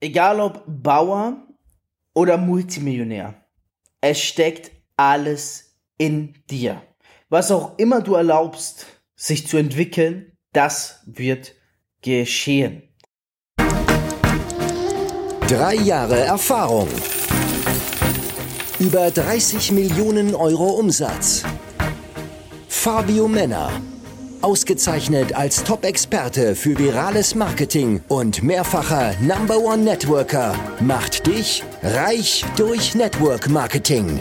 Egal ob Bauer oder Multimillionär, es steckt alles in dir. Was auch immer du erlaubst, sich zu entwickeln, das wird geschehen. Drei Jahre Erfahrung. Über 30 Millionen Euro Umsatz. Fabio Männer Ausgezeichnet als Top-Experte für virales Marketing und mehrfacher Number One Networker macht dich reich durch Network Marketing.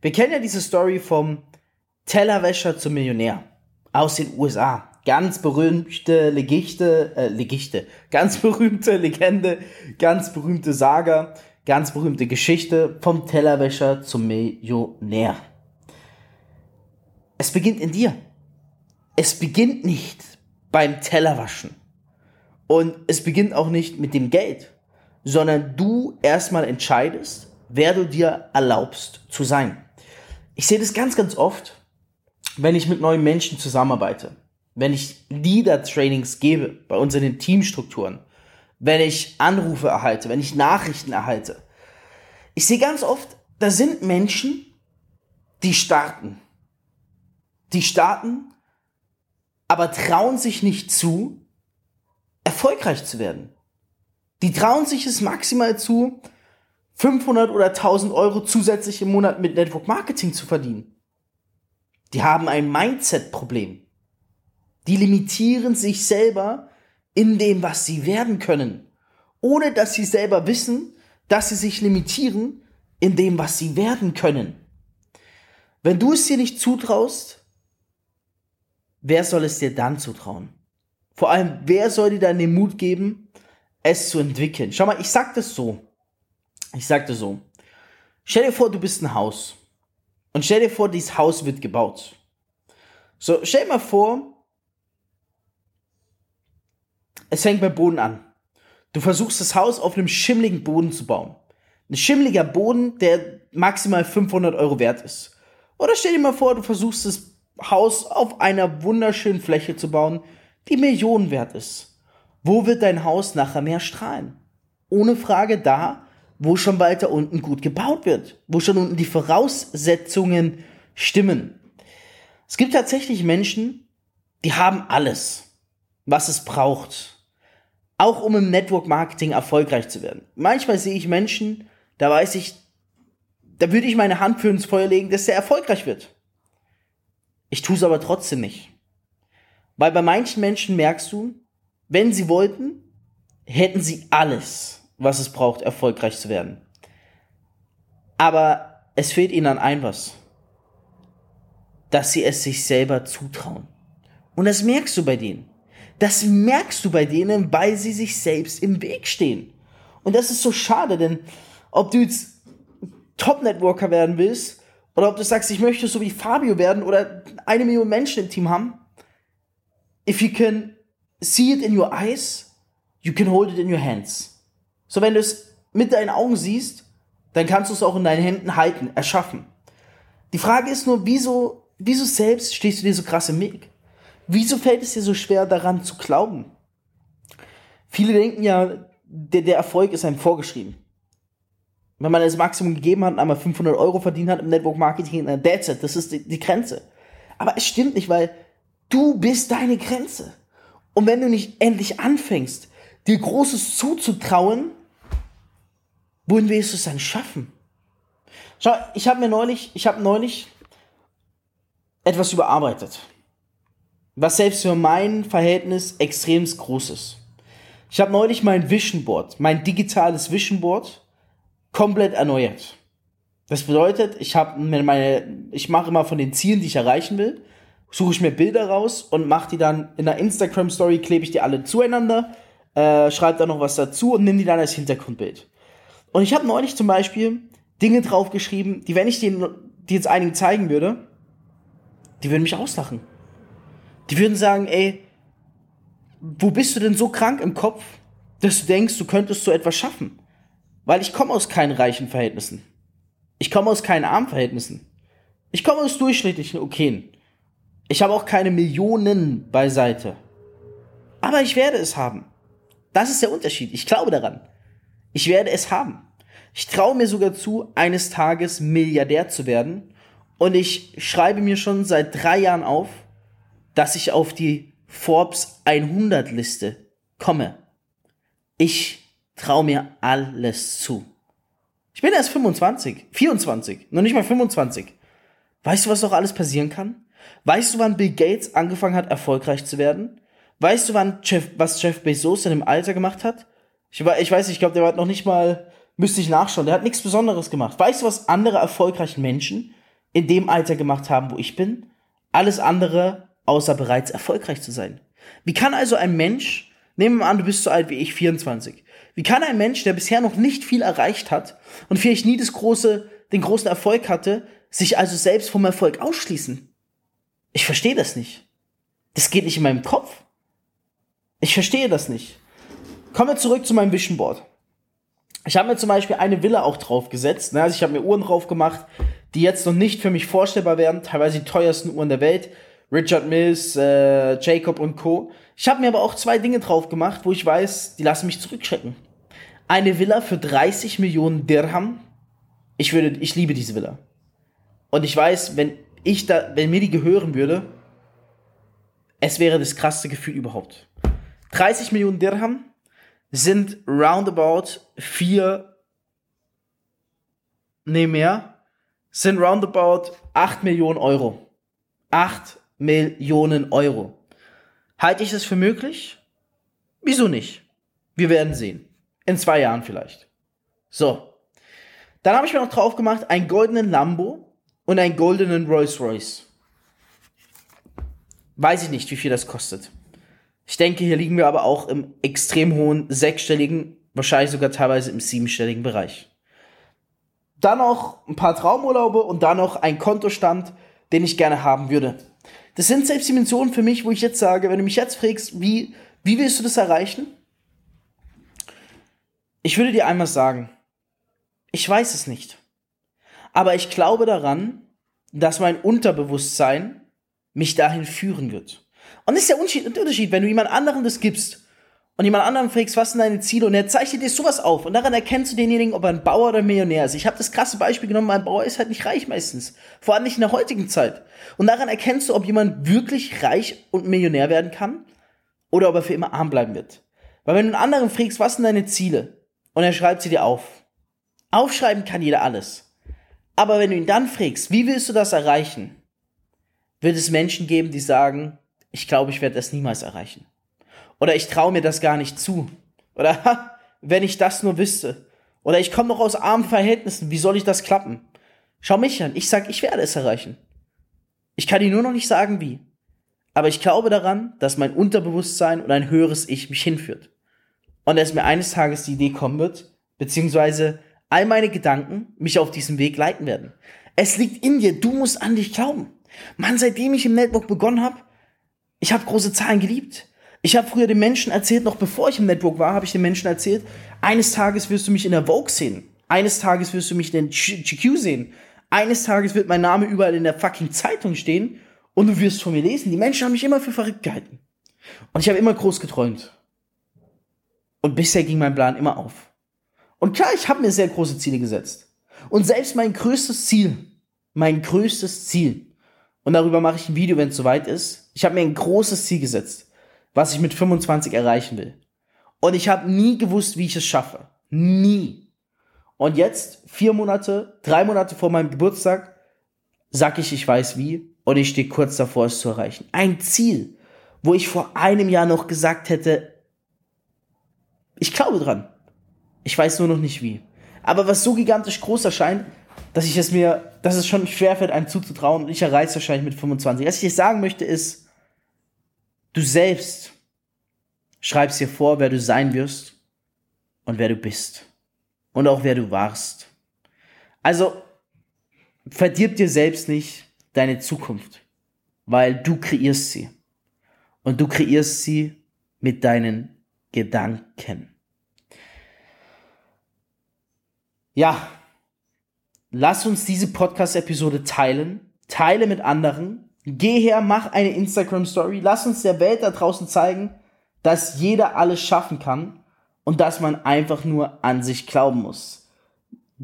Wir kennen ja diese Story vom Tellerwäscher zum Millionär aus den USA. Ganz berühmte Legichte, äh, Legichte, ganz berühmte Legende, ganz berühmte Saga, ganz berühmte Geschichte vom Tellerwäscher zum Millionär. Es beginnt in dir. Es beginnt nicht beim Tellerwaschen. Und es beginnt auch nicht mit dem Geld, sondern du erstmal entscheidest, wer du dir erlaubst zu sein. Ich sehe das ganz, ganz oft, wenn ich mit neuen Menschen zusammenarbeite wenn ich Leader-Trainings gebe bei uns in den Teamstrukturen, wenn ich Anrufe erhalte, wenn ich Nachrichten erhalte. Ich sehe ganz oft, da sind Menschen, die starten. Die starten, aber trauen sich nicht zu, erfolgreich zu werden. Die trauen sich es maximal zu, 500 oder 1000 Euro zusätzlich im Monat mit Network Marketing zu verdienen. Die haben ein Mindset-Problem. Die limitieren sich selber in dem, was sie werden können, ohne dass sie selber wissen, dass sie sich limitieren in dem, was sie werden können. Wenn du es dir nicht zutraust, wer soll es dir dann zutrauen? Vor allem, wer soll dir dann den Mut geben, es zu entwickeln? Schau mal, ich sag das so. Ich sag das so. Stell dir vor, du bist ein Haus. Und stell dir vor, dieses Haus wird gebaut. So, stell dir mal vor, es fängt beim Boden an. Du versuchst das Haus auf einem schimmligen Boden zu bauen. Ein schimmliger Boden, der maximal 500 Euro wert ist. Oder stell dir mal vor, du versuchst das Haus auf einer wunderschönen Fläche zu bauen, die Millionen wert ist. Wo wird dein Haus nachher mehr strahlen? Ohne Frage da, wo schon weiter unten gut gebaut wird, wo schon unten die Voraussetzungen stimmen. Es gibt tatsächlich Menschen, die haben alles, was es braucht, auch um im Network Marketing erfolgreich zu werden. Manchmal sehe ich Menschen, da weiß ich, da würde ich meine Hand für ins Feuer legen, dass der erfolgreich wird. Ich tue es aber trotzdem nicht. Weil bei manchen Menschen merkst du, wenn sie wollten, hätten sie alles, was es braucht, erfolgreich zu werden. Aber es fehlt ihnen an ein was. Dass sie es sich selber zutrauen. Und das merkst du bei denen. Das merkst du bei denen, weil sie sich selbst im Weg stehen. Und das ist so schade, denn ob du jetzt Top-Networker werden willst oder ob du sagst, ich möchte so wie Fabio werden oder eine Million Menschen im Team haben, if you can see it in your eyes, you can hold it in your hands. So, wenn du es mit deinen Augen siehst, dann kannst du es auch in deinen Händen halten, erschaffen. Die Frage ist nur, wieso, wieso selbst stehst du dir so krass im Weg? Wieso fällt es dir so schwer, daran zu glauben? Viele denken ja, der, der Erfolg ist einem vorgeschrieben. Wenn man das Maximum gegeben hat und einmal 500 Euro verdient hat im Network Marketing, that's it, das ist die, die Grenze. Aber es stimmt nicht, weil du bist deine Grenze. Und wenn du nicht endlich anfängst, dir Großes zuzutrauen, wohin willst du es dann schaffen? Schau, ich habe mir neulich, ich habe neulich etwas überarbeitet was selbst für mein Verhältnis extrem groß ist. Ich habe neulich mein Vision Board, mein digitales Vision Board, komplett erneuert. Das bedeutet, ich habe meine, ich mache immer von den Zielen, die ich erreichen will, suche ich mir Bilder raus und mache die dann in der Instagram Story, klebe ich die alle zueinander, äh, schreibe da noch was dazu und nehme die dann als Hintergrundbild. Und ich habe neulich zum Beispiel Dinge draufgeschrieben, die, wenn ich die, die jetzt einigen zeigen würde, die würden mich auslachen. Die würden sagen, ey, wo bist du denn so krank im Kopf, dass du denkst, du könntest so etwas schaffen? Weil ich komme aus keinen reichen Verhältnissen. Ich komme aus keinen armen Verhältnissen. Ich komme aus durchschnittlichen Okayen. Ich habe auch keine Millionen beiseite. Aber ich werde es haben. Das ist der Unterschied. Ich glaube daran. Ich werde es haben. Ich traue mir sogar zu, eines Tages Milliardär zu werden. Und ich schreibe mir schon seit drei Jahren auf, dass ich auf die Forbes 100 Liste komme. Ich traue mir alles zu. Ich bin erst 25, 24, noch nicht mal 25. Weißt du, was doch alles passieren kann? Weißt du, wann Bill Gates angefangen hat, erfolgreich zu werden? Weißt du, wann Jeff, was Jeff Bezos in dem Alter gemacht hat? Ich, ich weiß, ich glaube, der hat noch nicht mal, müsste ich nachschauen, der hat nichts Besonderes gemacht. Weißt du, was andere erfolgreiche Menschen in dem Alter gemacht haben, wo ich bin? Alles andere, außer bereits erfolgreich zu sein. Wie kann also ein Mensch, nehmen wir an, du bist so alt wie ich, 24. Wie kann ein Mensch, der bisher noch nicht viel erreicht hat und vielleicht nie das große, den großen Erfolg hatte, sich also selbst vom Erfolg ausschließen? Ich verstehe das nicht. Das geht nicht in meinem Kopf. Ich verstehe das nicht. Kommen wir zurück zu meinem Vision Board. Ich habe mir zum Beispiel eine Villa auch draufgesetzt. Ne? Also ich habe mir Uhren drauf gemacht, die jetzt noch nicht für mich vorstellbar wären. Teilweise die teuersten Uhren der Welt. Richard Mills, äh, Jacob und Co. Ich habe mir aber auch zwei Dinge drauf gemacht, wo ich weiß, die lassen mich zurückschrecken. Eine Villa für 30 Millionen Dirham. Ich würde, ich liebe diese Villa. Und ich weiß, wenn ich da, wenn mir die gehören würde, es wäre das krasseste Gefühl überhaupt. 30 Millionen Dirham sind roundabout vier, nee mehr, sind roundabout 8 Millionen Euro. 8 Millionen Euro. Halte ich das für möglich? Wieso nicht? Wir werden sehen. In zwei Jahren vielleicht. So. Dann habe ich mir noch drauf gemacht, einen goldenen Lambo und einen goldenen Rolls Royce. Weiß ich nicht, wie viel das kostet. Ich denke, hier liegen wir aber auch im extrem hohen sechsstelligen, wahrscheinlich sogar teilweise im siebenstelligen Bereich. Dann noch ein paar Traumurlaube und dann noch ein Kontostand, den ich gerne haben würde. Das sind selbst Dimensionen für mich, wo ich jetzt sage, wenn du mich jetzt fragst, wie, wie willst du das erreichen? Ich würde dir einmal sagen, ich weiß es nicht. Aber ich glaube daran, dass mein Unterbewusstsein mich dahin führen wird. Und das ist der Unterschied, wenn du jemand anderem das gibst und jemand anderem fragst, was sind deine Ziele und er zeichnet dir sowas auf und daran erkennst du denjenigen, ob er ein Bauer oder ein Millionär ist. Ich habe das krasse Beispiel genommen, ein Bauer ist halt nicht reich meistens, vor allem nicht in der heutigen Zeit. Und daran erkennst du, ob jemand wirklich reich und Millionär werden kann oder ob er für immer arm bleiben wird. Weil wenn du einen anderen fragst, was sind deine Ziele und er schreibt sie dir auf. Aufschreiben kann jeder alles. Aber wenn du ihn dann fragst, wie willst du das erreichen, wird es Menschen geben, die sagen, ich glaube, ich werde das niemals erreichen. Oder ich traue mir das gar nicht zu. Oder ha, wenn ich das nur wüsste. Oder ich komme noch aus armen Verhältnissen, wie soll ich das klappen? Schau mich an, ich sag, ich werde es erreichen. Ich kann dir nur noch nicht sagen, wie. Aber ich glaube daran, dass mein Unterbewusstsein und ein höheres Ich mich hinführt. Und dass mir eines Tages die Idee kommen wird, beziehungsweise all meine Gedanken mich auf diesem Weg leiten werden. Es liegt in dir, du musst an dich glauben. Mann, seitdem ich im Network begonnen habe, ich habe große Zahlen geliebt. Ich habe früher den Menschen erzählt, noch bevor ich im Network war, habe ich den Menschen erzählt, eines Tages wirst du mich in der Vogue sehen. Eines Tages wirst du mich in der GQ sehen. Eines Tages wird mein Name überall in der fucking Zeitung stehen und du wirst von mir lesen. Die Menschen haben mich immer für verrückt gehalten. Und ich habe immer groß geträumt. Und bisher ging mein Plan immer auf. Und klar, ich habe mir sehr große Ziele gesetzt. Und selbst mein größtes Ziel, mein größtes Ziel und darüber mache ich ein Video, wenn es soweit ist. Ich habe mir ein großes Ziel gesetzt, was ich mit 25 erreichen will. Und ich habe nie gewusst, wie ich es schaffe. Nie. Und jetzt, vier Monate, drei Monate vor meinem Geburtstag, sag ich, ich weiß wie. Und ich stehe kurz davor, es zu erreichen. Ein Ziel, wo ich vor einem Jahr noch gesagt hätte, ich glaube dran. Ich weiß nur noch nicht wie. Aber was so gigantisch groß erscheint, dass ich es mir, dass es schon schwerfällt, einem zuzutrauen und ich erreiche es wahrscheinlich mit 25. Was ich sagen möchte ist, du selbst schreibst dir vor, wer du sein wirst und wer du bist. Und auch wer du warst. Also, verdirb dir selbst nicht deine Zukunft, weil du kreierst sie. Und du kreierst sie mit deinen Gedanken. Ja, Lass uns diese Podcast-Episode teilen. teile mit anderen, geh her, mach eine Instagram Story, lass uns der Welt da draußen zeigen, dass jeder alles schaffen kann und dass man einfach nur an sich glauben muss.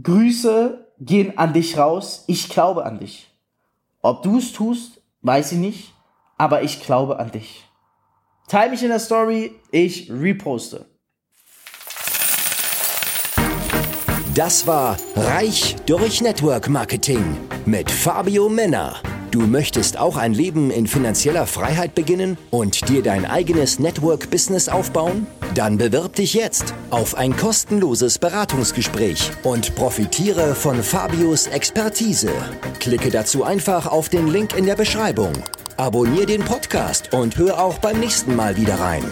Grüße gehen an dich raus, ich glaube an dich. Ob du es tust, weiß ich nicht, aber ich glaube an dich. Teil mich in der Story, ich reposte. Das war Reich durch Network Marketing mit Fabio Männer. Du möchtest auch ein Leben in finanzieller Freiheit beginnen und dir dein eigenes Network-Business aufbauen? Dann bewirb dich jetzt auf ein kostenloses Beratungsgespräch und profitiere von Fabios Expertise. Klicke dazu einfach auf den Link in der Beschreibung. Abonnier den Podcast und hör auch beim nächsten Mal wieder rein.